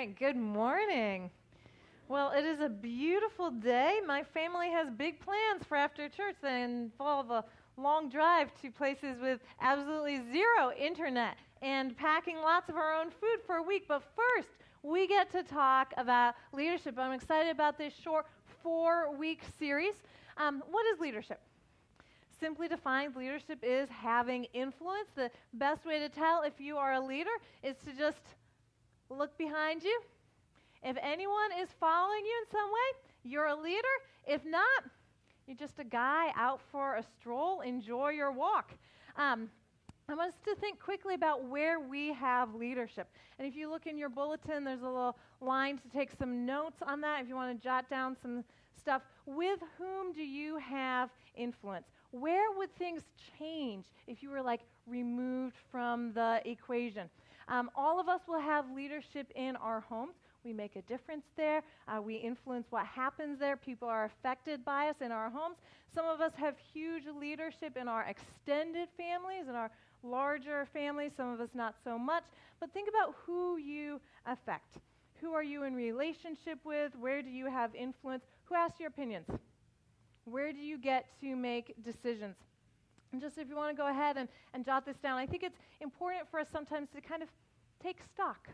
right, good morning. Well, it is a beautiful day. My family has big plans for after church that involve a long drive to places with absolutely zero internet and packing lots of our own food for a week. But first, we get to talk about leadership. I'm excited about this short four week series. Um, what is leadership? Simply defined, leadership is having influence. The best way to tell if you are a leader is to just look behind you. If anyone is following you in some way, you're a leader. If not, you're just a guy out for a stroll. Enjoy your walk. Um, I want us to think quickly about where we have leadership. And if you look in your bulletin, there's a little line to take some notes on that if you want to jot down some stuff. With whom do you have influence? Where would things change if you were like removed from the equation? Um, all of us will have leadership in our homes. We make a difference there. Uh, we influence what happens there. People are affected by us in our homes. Some of us have huge leadership in our extended families, in our larger families. Some of us not so much. But think about who you affect. Who are you in relationship with? Where do you have influence? Who asks your opinions? Where do you get to make decisions? And just if you want to go ahead and, and jot this down, I think it's important for us sometimes to kind of take stock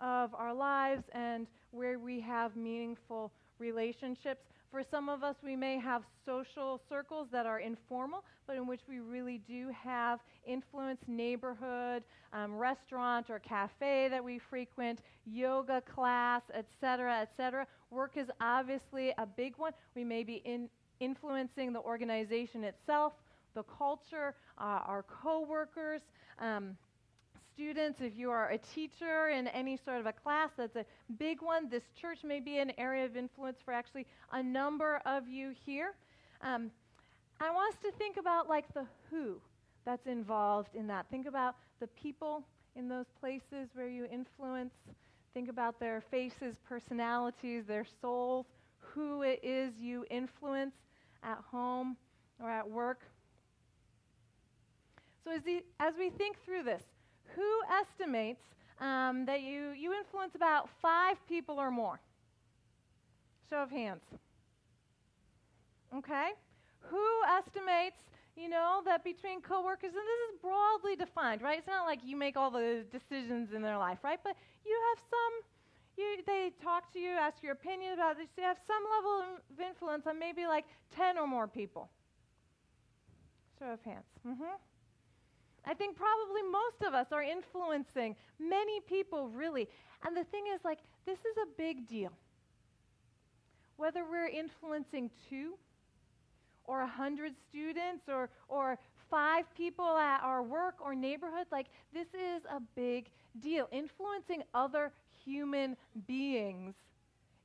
of our lives and where we have meaningful relationships. For some of us, we may have social circles that are informal, but in which we really do have influence neighborhood, um, restaurant or cafe that we frequent, yoga class, etc., etc. Work is obviously a big one. We may be in influencing the organization itself, the culture, uh, our coworkers. Um, students, if you are a teacher in any sort of a class, that's a big one. This church may be an area of influence for actually a number of you here. Um, I want us to think about like the who that's involved in that. Think about the people in those places where you influence. Think about their faces, personalities, their souls, who it is you influence at home or at work. So as, the, as we think through this, who estimates um, that you, you influence about five people or more? Show of hands. Okay? Who estimates, you know, that between coworkers, and this is broadly defined, right? It's not like you make all the decisions in their life, right? But you have some, you, they talk to you, ask your opinion about this, you have some level of influence on maybe like 10 or more people. Show of hands. Mm-hmm. I think probably most of us are influencing many people, really. And the thing is, like, this is a big deal. Whether we're influencing two, or a hundred students, or, or five people at our work or neighborhood, like, this is a big deal. Influencing other human beings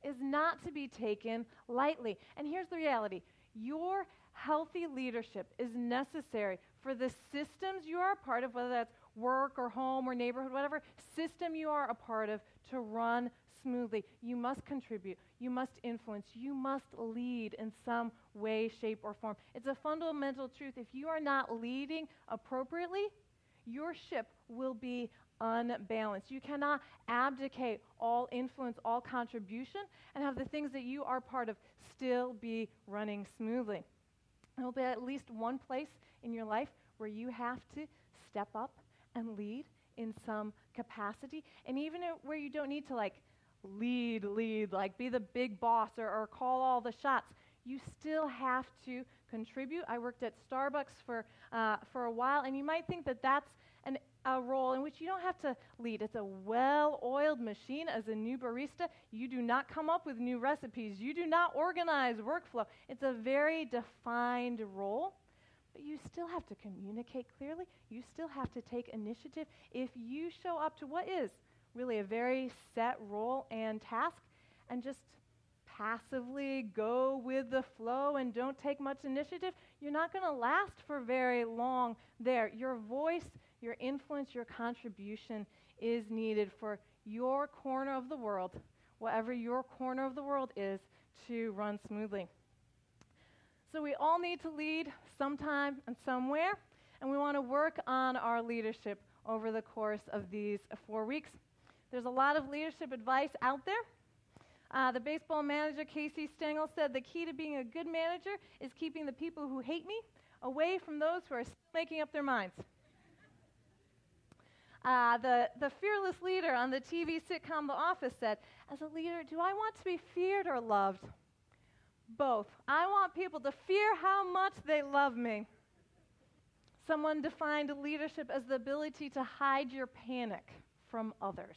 is not to be taken lightly. And here's the reality your healthy leadership is necessary for the systems you are a part of, whether that's work or home or neighborhood, whatever system you are a part of, to run smoothly. You must contribute. You must influence. You must lead in some way, shape, or form. It's a fundamental truth. If you are not leading appropriately, your ship will be unbalanced. You cannot abdicate all influence, all contribution, and have the things that you are part of still be running smoothly. There will be at least one place in your life where you have to step up and lead in some capacity. And even where you don't need to like lead, lead, like be the big boss or, or call all the shots, you still have to contribute. I worked at Starbucks for, uh, for a while, and you might think that that's an, a role in which you don't have to lead. It's a well oiled machine. As a new barista, you do not come up with new recipes, you do not organize workflow. It's a very defined role. But you still have to communicate clearly. You still have to take initiative. If you show up to what is really a very set role and task and just passively go with the flow and don't take much initiative, you're not going to last for very long there. Your voice, your influence, your contribution is needed for your corner of the world, whatever your corner of the world is, to run smoothly. So we all need to lead sometime and somewhere, and we want to work on our leadership over the course of these four weeks. There's a lot of leadership advice out there. Uh, the baseball manager, Casey Stengel, said the key to being a good manager is keeping the people who hate me away from those who are still making up their minds. Uh, the, the fearless leader on the TV sitcom The Office said, As a leader, do I want to be feared or loved? Both. I want people to fear how much they love me. Someone defined leadership as the ability to hide your panic from others.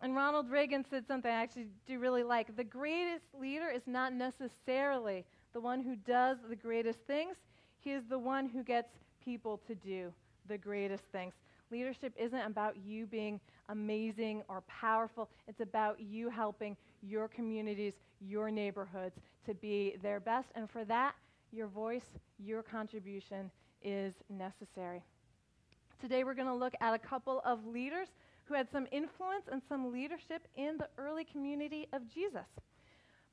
And Ronald Reagan said something I actually do really like. The greatest leader is not necessarily the one who does the greatest things, he is the one who gets people to do the greatest things. Leadership isn't about you being amazing or powerful, it's about you helping your communities, your neighborhoods to be their best. And for that, your voice, your contribution is necessary. Today, we're going to look at a couple of leaders who had some influence and some leadership in the early community of Jesus.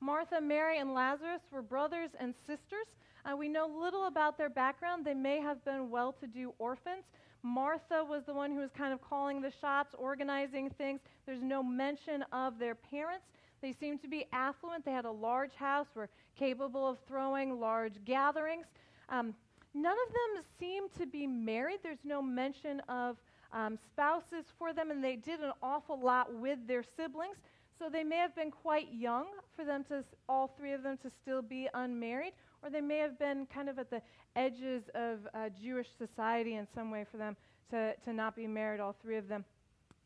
Martha, Mary, and Lazarus were brothers and sisters. Uh, we know little about their background. They may have been well to do orphans. Martha was the one who was kind of calling the shots, organizing things. There's no mention of their parents. They seemed to be affluent. They had a large house, were capable of throwing large gatherings. Um, none of them seemed to be married. There's no mention of um, spouses for them, and they did an awful lot with their siblings. So they may have been quite young for them to, all three of them, to still be unmarried, or they may have been kind of at the edges of uh, Jewish society in some way for them to, to not be married, all three of them.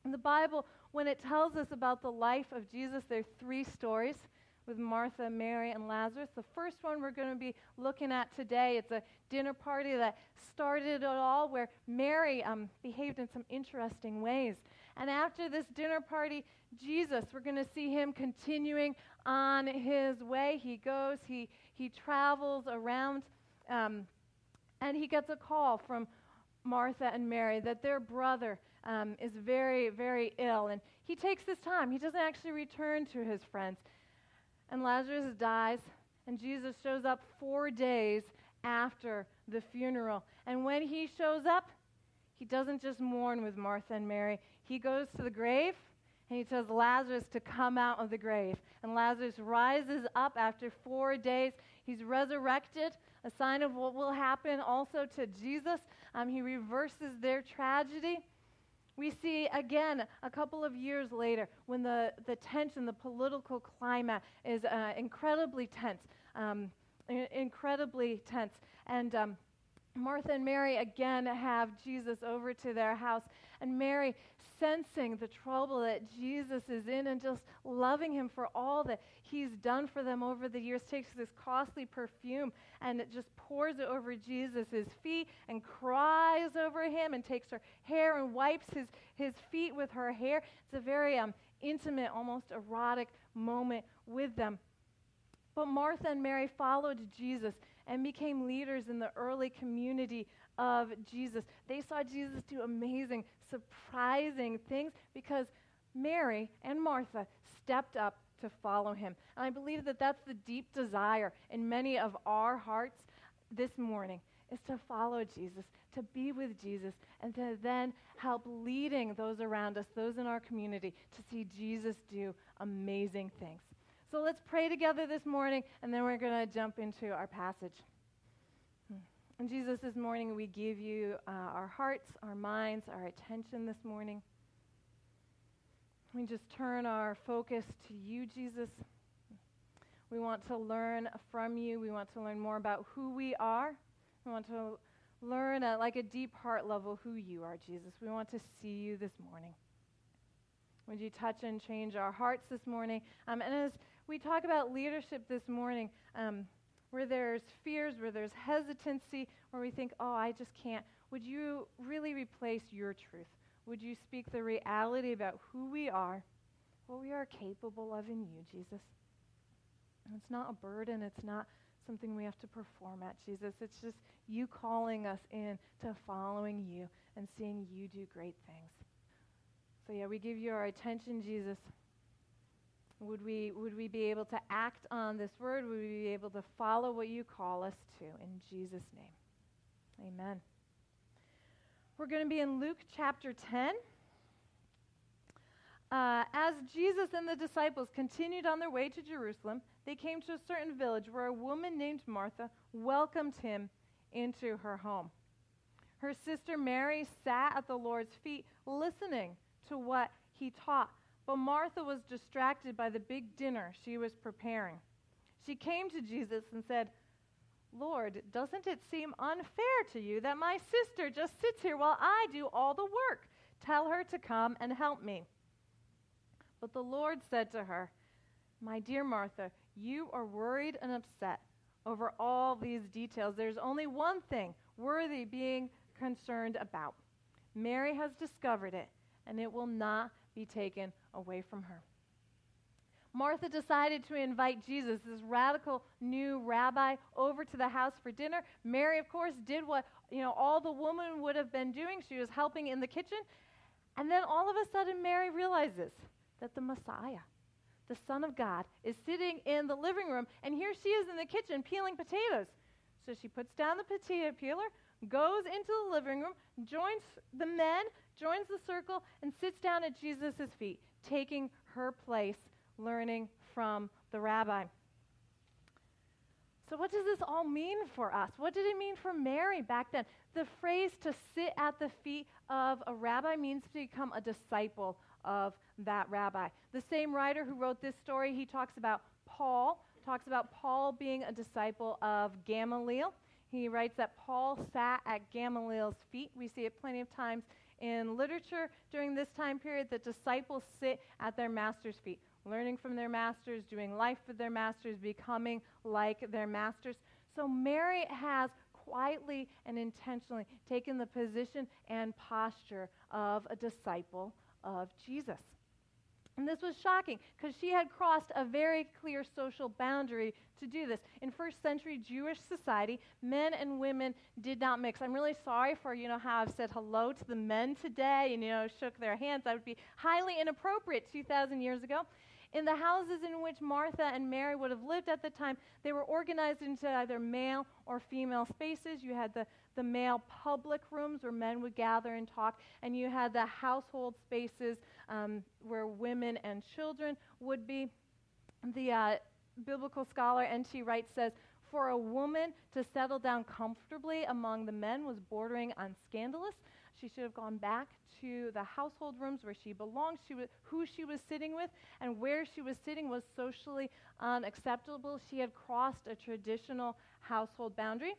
In the Bible, when it tells us about the life of Jesus, there are three stories with Martha, Mary, and Lazarus. The first one we're going to be looking at today, it's a dinner party that started it all where Mary um, behaved in some interesting ways. And after this dinner party, Jesus, we're going to see him continuing on his way. He goes, he, he travels around, um, and he gets a call from Martha and Mary that their brother um, is very, very ill. And he takes this time. He doesn't actually return to his friends and Lazarus dies, and Jesus shows up four days after the funeral. And when he shows up, he doesn't just mourn with Martha and Mary, he goes to the grave. And he tells Lazarus to come out of the grave. And Lazarus rises up after four days. He's resurrected, a sign of what will happen also to Jesus. Um, he reverses their tragedy. We see again a couple of years later when the, the tension, the political climate is uh, incredibly tense, um, incredibly tense. And um, Martha and Mary again have Jesus over to their house. And Mary sensing the trouble that Jesus is in and just loving him for all that he's done for them over the years, takes this costly perfume and it just pours it over Jesus' feet and cries over him and takes her hair and wipes his, his feet with her hair. It's a very um, intimate, almost erotic moment with them. But Martha and Mary followed Jesus and became leaders in the early community of Jesus. They saw Jesus do amazing, surprising things because Mary and Martha stepped up to follow him. And I believe that that's the deep desire in many of our hearts this morning is to follow Jesus, to be with Jesus, and to then help leading those around us, those in our community, to see Jesus do amazing things. So let's pray together this morning, and then we're going to jump into our passage. And Jesus, this morning we give you uh, our hearts, our minds, our attention this morning. We just turn our focus to you, Jesus. We want to learn from you. We want to learn more about who we are. We want to learn at like a deep heart level who you are, Jesus. We want to see you this morning. Would you touch and change our hearts this morning? Um, and as we talk about leadership this morning, um, where there's fears, where there's hesitancy, where we think, oh, I just can't, would you really replace your truth? Would you speak the reality about who we are, what we are capable of in you, Jesus? And it's not a burden, it's not something we have to perform at, Jesus. It's just you calling us in to following you and seeing you do great things. So, yeah, we give you our attention, Jesus. Would we, would we be able to act on this word? Would we be able to follow what you call us to? In Jesus' name, amen. We're going to be in Luke chapter 10. Uh, as Jesus and the disciples continued on their way to Jerusalem, they came to a certain village where a woman named Martha welcomed him into her home. Her sister Mary sat at the Lord's feet listening to what he taught, but Martha was distracted by the big dinner she was preparing. She came to Jesus and said, Lord, doesn't it seem unfair to you that my sister just sits here while I do all the work? Tell her to come and help me. But the Lord said to her, My dear Martha, you are worried and upset over all these details. There's only one thing worthy being concerned about. Mary has discovered it, and it will not be taken away from her. Martha decided to invite Jesus, this radical new rabbi, over to the house for dinner. Mary, of course, did what you know all the woman would have been doing. She was helping in the kitchen. And then all of a sudden, Mary realizes that the Messiah, the Son of God, is sitting in the living room, and here she is in the kitchen peeling potatoes. So she puts down the potato peeler, goes into the living room, joins the men, joins the circle, and sits down at Jesus' feet, taking her place, learning from the rabbi. So, what does this all mean for us? What did it mean for Mary back then? The phrase to sit at the feet of a rabbi means to become a disciple of that rabbi. The same writer who wrote this story, he talks about Paul, talks about Paul being a disciple of Gamaliel. He writes that Paul sat at Gamaliel's feet. We see it plenty of times in literature during this time period that disciples sit at their master's feet, learning from their masters, doing life with their masters, becoming like their masters. So Mary has quietly and intentionally taken the position and posture of a disciple of Jesus. And this was shocking because she had crossed a very clear social boundary to do this. In first century Jewish society, men and women did not mix. I'm really sorry for, you know, how I've said hello to the men today and, you know, shook their hands. That would be highly inappropriate 2,000 years ago. In the houses in which Martha and Mary would have lived at the time, they were organized into either male or female spaces. You had the, the male public rooms where men would gather and talk, and you had the household spaces um, where women and children would be. The uh, biblical scholar N.T. Wright says, for a woman to settle down comfortably among the men was bordering on scandalous. She should have gone back to the household rooms where she belonged, she was, who she was sitting with, and where she was sitting was socially unacceptable. She had crossed a traditional household boundary.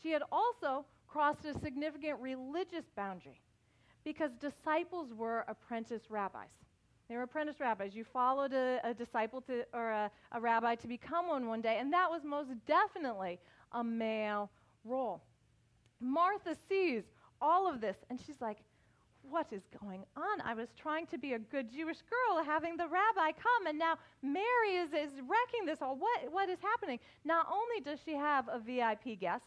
She had also crossed a significant religious boundary because disciples were apprentice rabbis. They were apprentice rabbis. You followed a, a disciple to, or a, a rabbi to become one one day, and that was most definitely a male role. Martha sees all of this, and she's like, what is going on? I was trying to be a good Jewish girl, having the rabbi come, and now Mary is, is wrecking this all. What, what is happening? Not only does she have a VIP guest,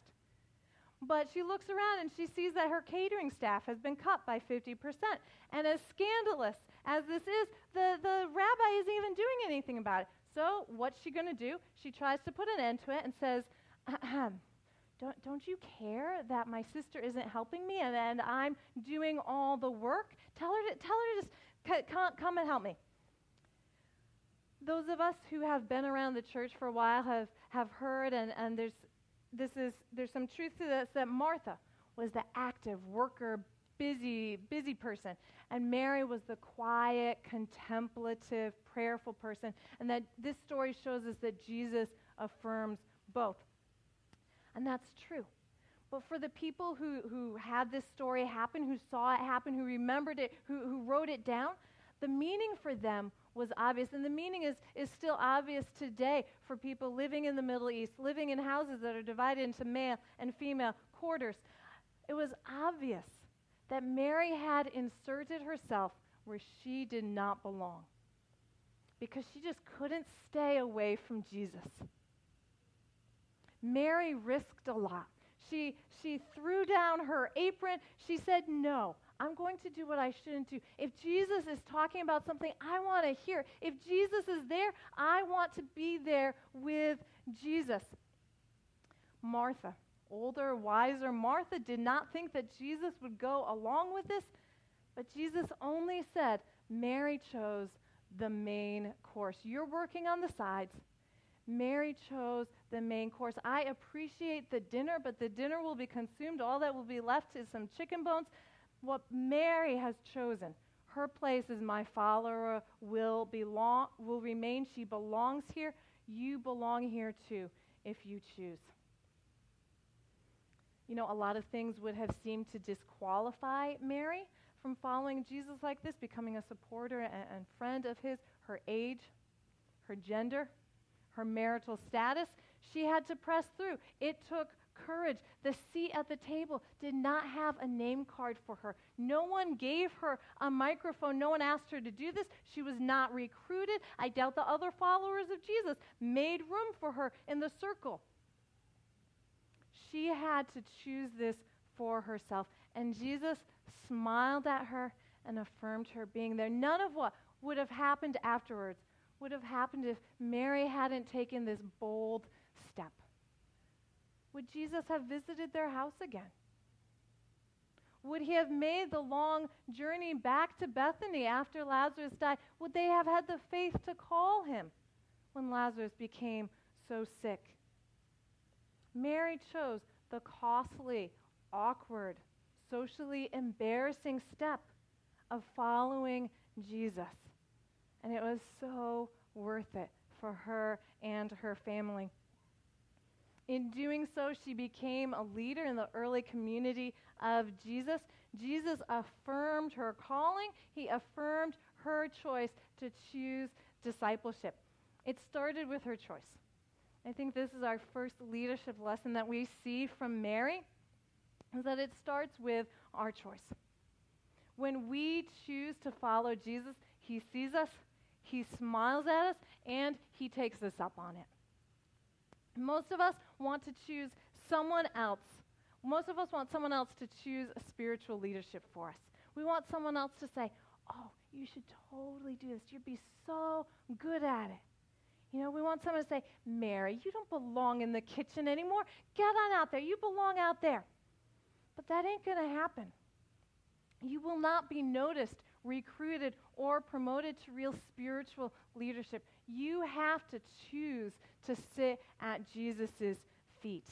but she looks around and she sees that her catering staff has been cut by 50%. And as scandalous as this is, the, the rabbi isn't even doing anything about it. So, what's she going to do? She tries to put an end to it and says, don't, don't you care that my sister isn't helping me and, and I'm doing all the work? Tell her to, tell her to just come, come and help me. Those of us who have been around the church for a while have, have heard, and, and there's, this is, there's some truth to this, that Martha was the active, worker, busy, busy person. And Mary was the quiet, contemplative, prayerful person. And that this story shows us that Jesus affirms both. And that's true. But for the people who, who had this story happen, who saw it happen, who remembered it, who, who wrote it down, the meaning for them was obvious. And the meaning is, is still obvious today for people living in the Middle East, living in houses that are divided into male and female quarters. It was obvious that Mary had inserted herself where she did not belong because she just couldn't stay away from Jesus. Mary risked a lot. She, she threw down her apron. She said, No, I'm going to do what I shouldn't do. If Jesus is talking about something, I want to hear. If Jesus is there, I want to be there with Jesus. Martha, older, wiser Martha, did not think that Jesus would go along with this, but Jesus only said Mary chose the main course. You're working on the sides. Mary chose the main course. I appreciate the dinner, but the dinner will be consumed. All that will be left is some chicken bones. What Mary has chosen, her place as my follower will belong will remain. She belongs here. You belong here too if you choose. You know, a lot of things would have seemed to disqualify Mary from following Jesus like this, becoming a supporter and, and friend of his, her age, her gender, her marital status. She had to press through. It took courage. The seat at the table did not have a name card for her. No one gave her a microphone. No one asked her to do this. She was not recruited. I doubt the other followers of Jesus made room for her in the circle. She had to choose this for herself. And Jesus smiled at her and affirmed her being there. None of what would have happened afterwards would have happened if Mary hadn't taken this bold step. Would Jesus have visited their house again? Would he have made the long journey back to Bethany after Lazarus died? Would they have had the faith to call him when Lazarus became so sick? Mary chose the costly, awkward, socially embarrassing step of following Jesus. And it was so worth it for her and her family. In doing so, she became a leader in the early community of Jesus. Jesus affirmed her calling, he affirmed her choice to choose discipleship. It started with her choice. I think this is our first leadership lesson that we see from Mary is that it starts with our choice. When we choose to follow Jesus, he sees us, he smiles at us, and he takes us up on it. Most of us want to choose someone else. Most of us want someone else to choose a spiritual leadership for us. We want someone else to say, Oh, you should totally do this. You'd be so good at it. You know, we want someone to say, Mary, you don't belong in the kitchen anymore. Get on out there. You belong out there. But that ain't going to happen. You will not be noticed, recruited, or promoted to real spiritual leadership. You have to choose to sit at Jesus' feet.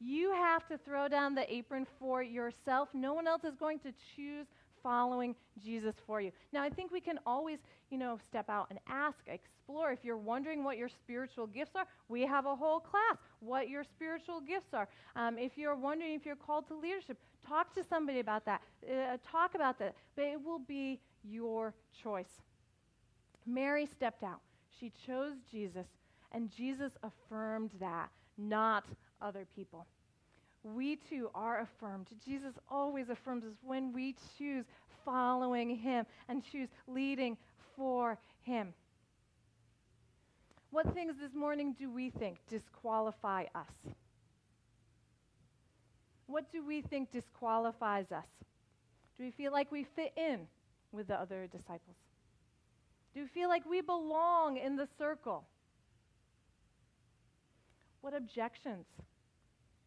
You have to throw down the apron for yourself. No one else is going to choose following Jesus for you. Now, I think we can always, you know, step out and ask, explore. If you're wondering what your spiritual gifts are, we have a whole class, what your spiritual gifts are. Um, if you're wondering if you're called to leadership, talk to somebody about that. Uh, talk about that. But it will be your choice. Mary stepped out. She chose Jesus, and Jesus affirmed that, not other people we too are affirmed. Jesus always affirms us when we choose following Him and choose leading for Him. What things this morning do we think disqualify us? What do we think disqualifies us? Do we feel like we fit in with the other disciples? Do we feel like we belong in the circle? What objections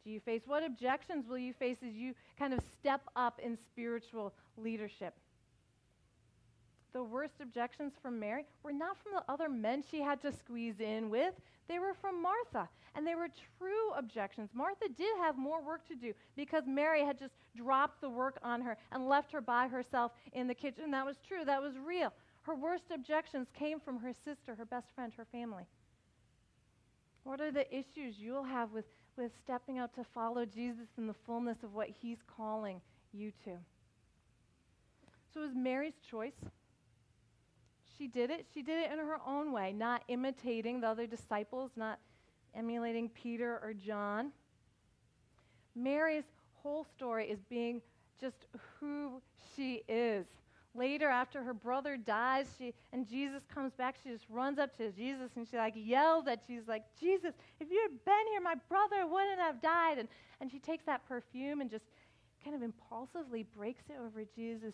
do you face? What objections will you face as you kind of step up in spiritual leadership? The worst objections from Mary were not from the other men she had to squeeze in with. They were from Martha. And they were true objections. Martha did have more work to do because Mary had just dropped the work on her and left her by herself in the kitchen. That was true. That was real. Her worst objections came from her sister, her best friend, her family. What are the issues you'll have with with stepping out to follow Jesus in the fullness of what he's calling you to. So it was Mary's choice. She did it. She did it in her own way, not imitating the other disciples, not emulating Peter or John. Mary's whole story is being just who she is. Later, after her brother dies, she and Jesus comes back, she just runs up to Jesus and she like yells at Jesus, like, Jesus, if you had been here, my brother wouldn't have died. And, and she takes that perfume and just kind of impulsively breaks it over Jesus'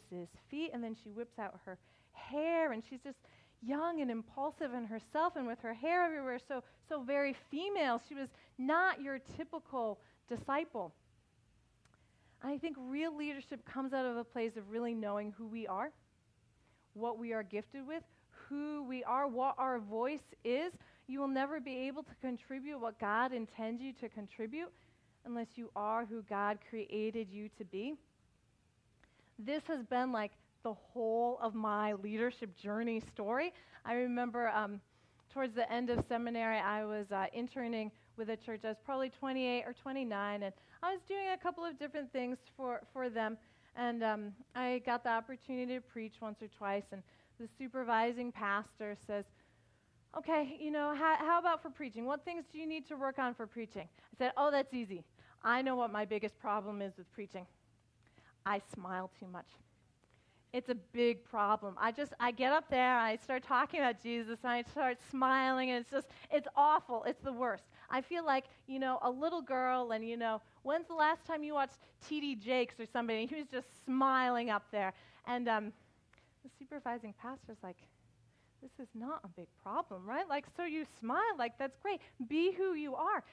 feet, and then she whips out her hair, and she's just young and impulsive in herself and with her hair everywhere, so so very female. She was not your typical disciple. I think real leadership comes out of a place of really knowing who we are, what we are gifted with, who we are, what our voice is, you will never be able to contribute what God intends you to contribute unless you are who God created you to be. This has been like the whole of my leadership journey story. I remember um, towards the end of seminary, I was uh, interning with a church. I was probably 28 or 29, and I was doing a couple of different things for, for them. And um, I got the opportunity to preach once or twice, and the supervising pastor says, Okay, you know, how, how about for preaching? What things do you need to work on for preaching? I said, Oh, that's easy. I know what my biggest problem is with preaching. I smile too much. It's a big problem. I just, I get up there, I start talking about Jesus, and I start smiling, and it's just, it's awful. It's the worst. I feel like, you know, a little girl, and, you know, when's the last time you watched T.D. Jakes or somebody He was just smiling up there? And um, the supervising pastor's like, this is not a big problem, right? Like, so you smile, like, that's great. Be who you are.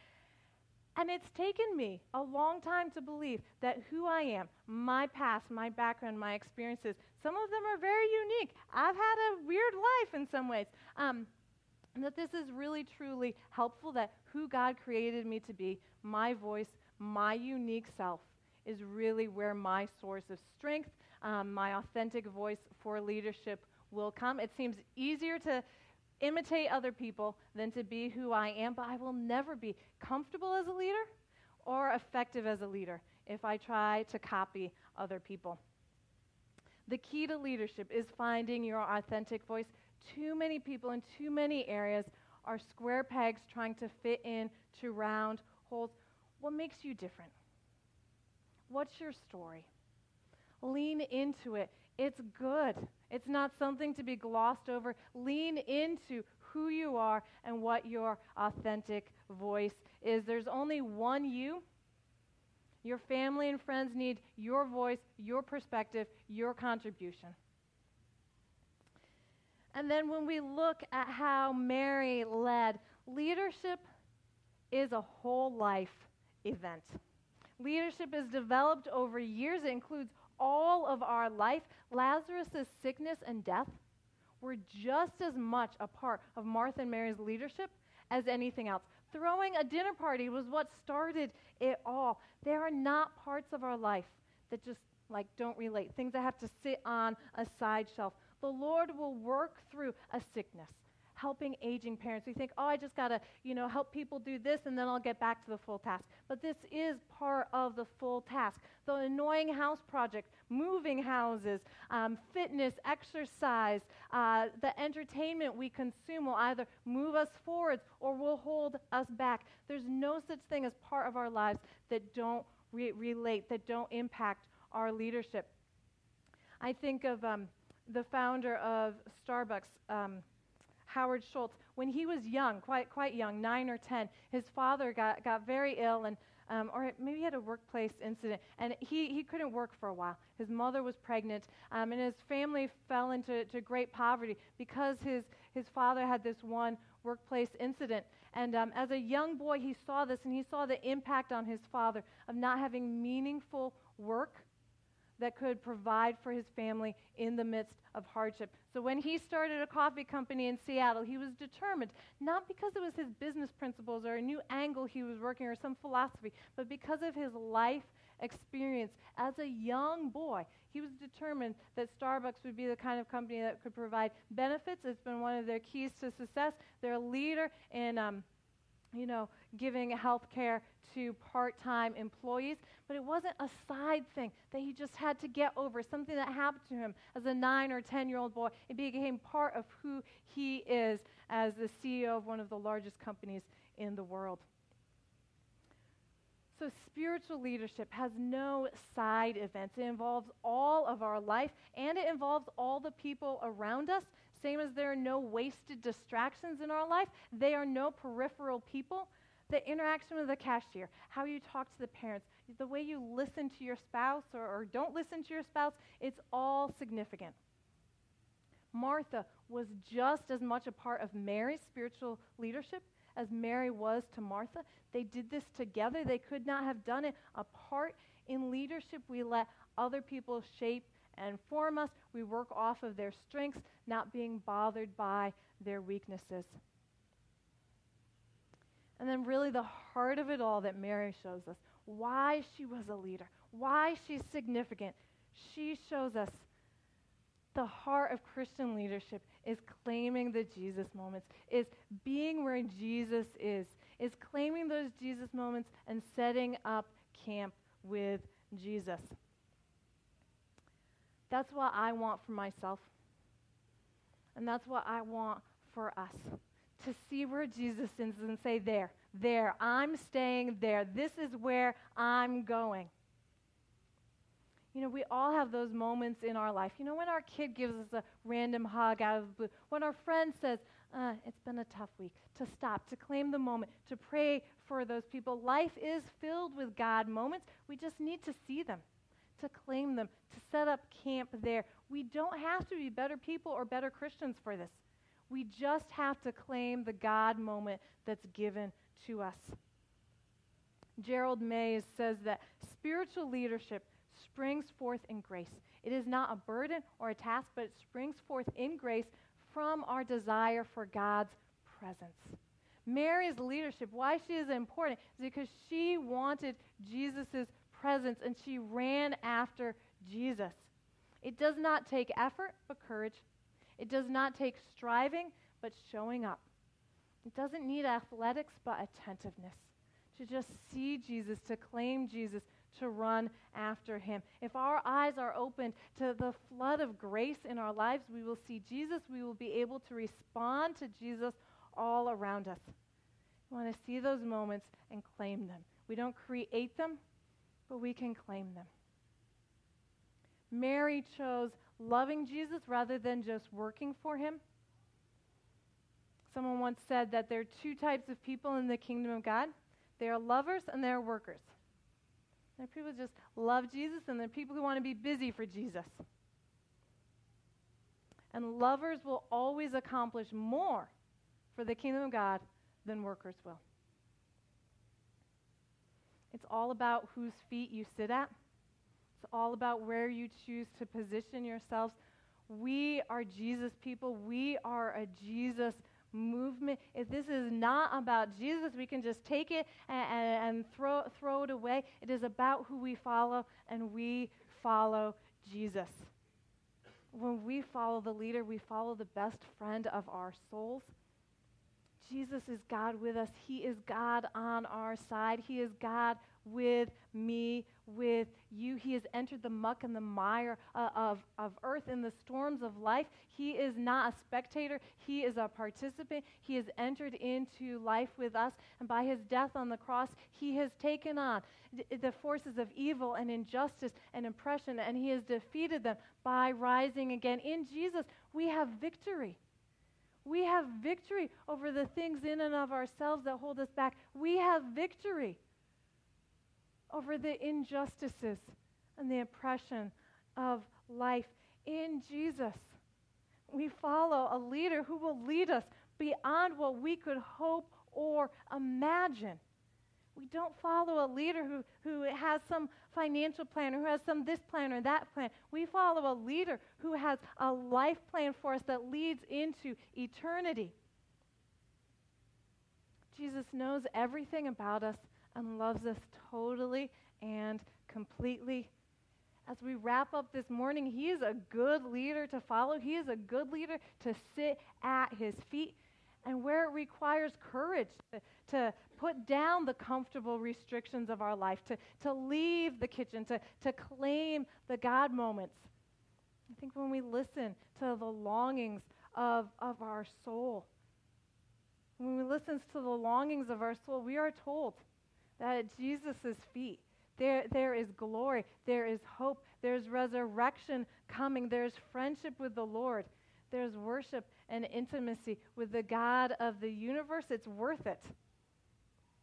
And it's taken me a long time to believe that who I am, my past, my background, my experiences, some of them are very unique. I've had a weird life in some ways. Um, and that this is really, truly helpful that who God created me to be, my voice, my unique self, is really where my source of strength, um, my authentic voice for leadership will come. It seems easier to imitate other people than to be who I am, but I will never be comfortable as a leader or effective as a leader if I try to copy other people. The key to leadership is finding your authentic voice. Too many people in too many areas are square pegs trying to fit in to round holes. What makes you different? What's your story? Lean into it. It's good. It's not something to be glossed over. Lean into who you are and what your authentic voice is. There's only one you. Your family and friends need your voice, your perspective, your contribution. And then when we look at how Mary led, leadership is a whole life event. Leadership is developed over years. It includes all of our life, Lazarus' sickness and death were just as much a part of Martha and Mary's leadership as anything else. Throwing a dinner party was what started it all. There are not parts of our life that just like don't relate, things that have to sit on a side shelf. The Lord will work through a sickness, helping aging parents. We think, oh, I just got to, you know, help people do this and then I'll get back to the full task. But this is part of the full task. The annoying house project, moving houses, um, fitness, exercise, uh, the entertainment we consume will either move us forward or will hold us back. There's no such thing as part of our lives that don't re- relate, that don't impact our leadership. I think of um, the founder of Starbucks. Um, Howard Schultz, when he was young, quite, quite young, nine or 10, his father got, got very ill and um, or maybe he had a workplace incident, and he, he couldn't work for a while. His mother was pregnant, um, and his family fell into to great poverty because his, his father had this one workplace incident. And um, as a young boy, he saw this, and he saw the impact on his father of not having meaningful work that could provide for his family in the midst of hardship. So when he started a coffee company in Seattle, he was determined, not because it was his business principles or a new angle he was working or some philosophy, but because of his life experience as a young boy. He was determined that Starbucks would be the kind of company that could provide benefits. It's been one of their keys to success. They're a leader in um, you know, giving health care to part time employees, but it wasn't a side thing that he just had to get over, something that happened to him as a nine or 10 year old boy. It became part of who he is as the CEO of one of the largest companies in the world. So, spiritual leadership has no side events. It involves all of our life and it involves all the people around us same as there are no wasted distractions in our life, they are no peripheral people. The interaction with the cashier, how you talk to the parents, the way you listen to your spouse or, or don't listen to your spouse, it's all significant. Martha was just as much a part of Mary's spiritual leadership as Mary was to Martha. They did this together. They could not have done it apart. In leadership, we let other people shape and form us. We work off of their strengths, not being bothered by their weaknesses. And then, really, the heart of it all that Mary shows us why she was a leader, why she's significant. She shows us the heart of Christian leadership is claiming the Jesus moments, is being where Jesus is, is claiming those Jesus moments and setting up camp with Jesus. That's what I want for myself. And that's what I want for us to see where Jesus is and say, There, there, I'm staying there. This is where I'm going. You know, we all have those moments in our life. You know, when our kid gives us a random hug out of the blue, when our friend says, uh, It's been a tough week, to stop, to claim the moment, to pray for those people. Life is filled with God moments. We just need to see them, to claim them, to set up camp there. We don't have to be better people or better Christians for this. We just have to claim the God moment that's given to us. Gerald Mays says that spiritual leadership springs forth in grace. It is not a burden or a task, but it springs forth in grace from our desire for God's presence. Mary's leadership, why she is important, is because she wanted Jesus' presence and she ran after Jesus. It does not take effort, but courage. It does not take striving, but showing up. It doesn't need athletics, but attentiveness. To just see Jesus, to claim Jesus, to run after him. If our eyes are opened to the flood of grace in our lives, we will see Jesus. We will be able to respond to Jesus all around us. We want to see those moments and claim them. We don't create them, but we can claim them. Mary chose loving Jesus rather than just working for him. Someone once said that there are two types of people in the kingdom of God they are lovers and they are workers. There are people who just love Jesus, and there are people who want to be busy for Jesus. And lovers will always accomplish more for the kingdom of God than workers will. It's all about whose feet you sit at. It's all about where you choose to position yourselves. We are Jesus people. We are a Jesus movement. If this is not about Jesus, we can just take it and, and, throw, throw it away. It is about who we follow, and we follow Jesus. When we follow the leader, we follow the best friend of our souls. Jesus is God with us. He is God on our side. He is God with me, with you. He has entered the muck and the mire uh, of, of earth in the storms of life. He is not a spectator, He is a participant. He has entered into life with us, and by His death on the cross, He has taken on the forces of evil and injustice and oppression, and He has defeated them by rising again. In Jesus, we have victory. We have victory over the things in and of ourselves that hold us back. We have victory over the injustices and the oppression of life in Jesus. We follow a leader who will lead us beyond what we could hope or imagine. We don't follow a leader who, who has some financial plan or who has some this plan or that plan. We follow a leader who has a life plan for us that leads into eternity. Jesus knows everything about us and loves us totally and completely. As we wrap up this morning, he is a good leader to follow. He is a good leader to sit at his feet. And where it requires courage to, to put down the comfortable restrictions of our life, to, to leave the kitchen, to, to claim the God moments. I think when we listen to the longings of, of our soul, when we listen to the longings of our soul, we are told that at Jesus' feet, there, there is glory, there is hope, there's resurrection coming, there's friendship with the Lord, there's worship and intimacy with the God of the universe. It's worth it.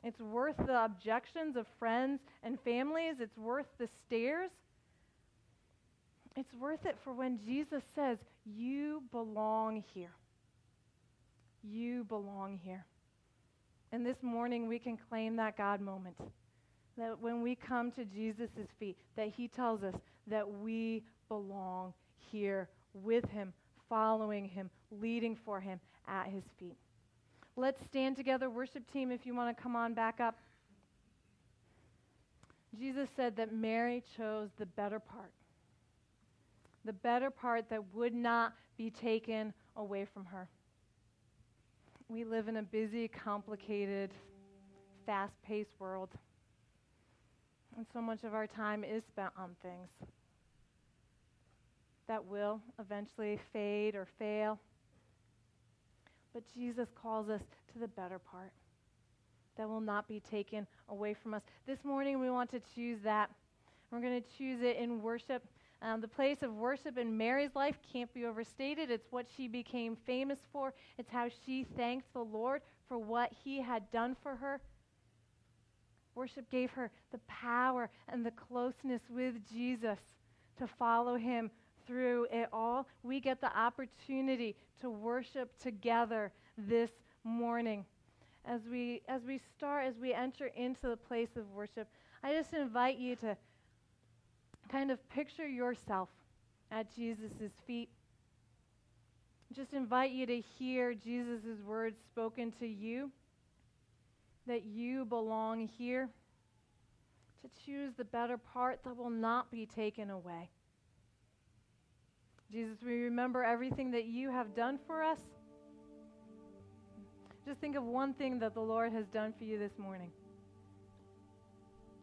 It's worth the objections of friends and families, it's worth the stares. It's worth it for when Jesus says, You belong here. You belong here. And this morning we can claim that God moment. That when we come to Jesus' feet, that he tells us that we belong here with him, following him, leading for him at his feet. Let's stand together, worship team, if you want to come on back up. Jesus said that Mary chose the better part, the better part that would not be taken away from her. We live in a busy, complicated, fast paced world. And so much of our time is spent on things that will eventually fade or fail. But Jesus calls us to the better part that will not be taken away from us. This morning, we want to choose that. We're going to choose it in worship. Um, the place of worship in Mary's life can't be overstated. It's what she became famous for, it's how she thanked the Lord for what he had done for her. Worship gave her the power and the closeness with Jesus to follow him through it all. We get the opportunity to worship together this morning. As we, as we start, as we enter into the place of worship, I just invite you to kind of picture yourself at Jesus' feet. Just invite you to hear Jesus' words spoken to you, that you belong here, to choose the better part that will not be taken away. Jesus, we remember everything that you have done for us. Just think of one thing that the Lord has done for you this morning.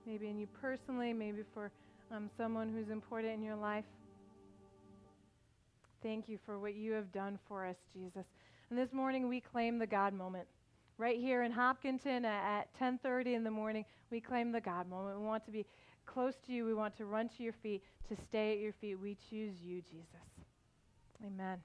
Maybe in you personally, maybe for um, someone who's important in your life. Thank you for what you have done for us, Jesus. And this morning we claim the God moment. Right here in Hopkinton at, at 10:30 in the morning, we claim the God moment. We want to be close to you. We want to run to your feet, to stay at your feet. We choose you, Jesus. Amen.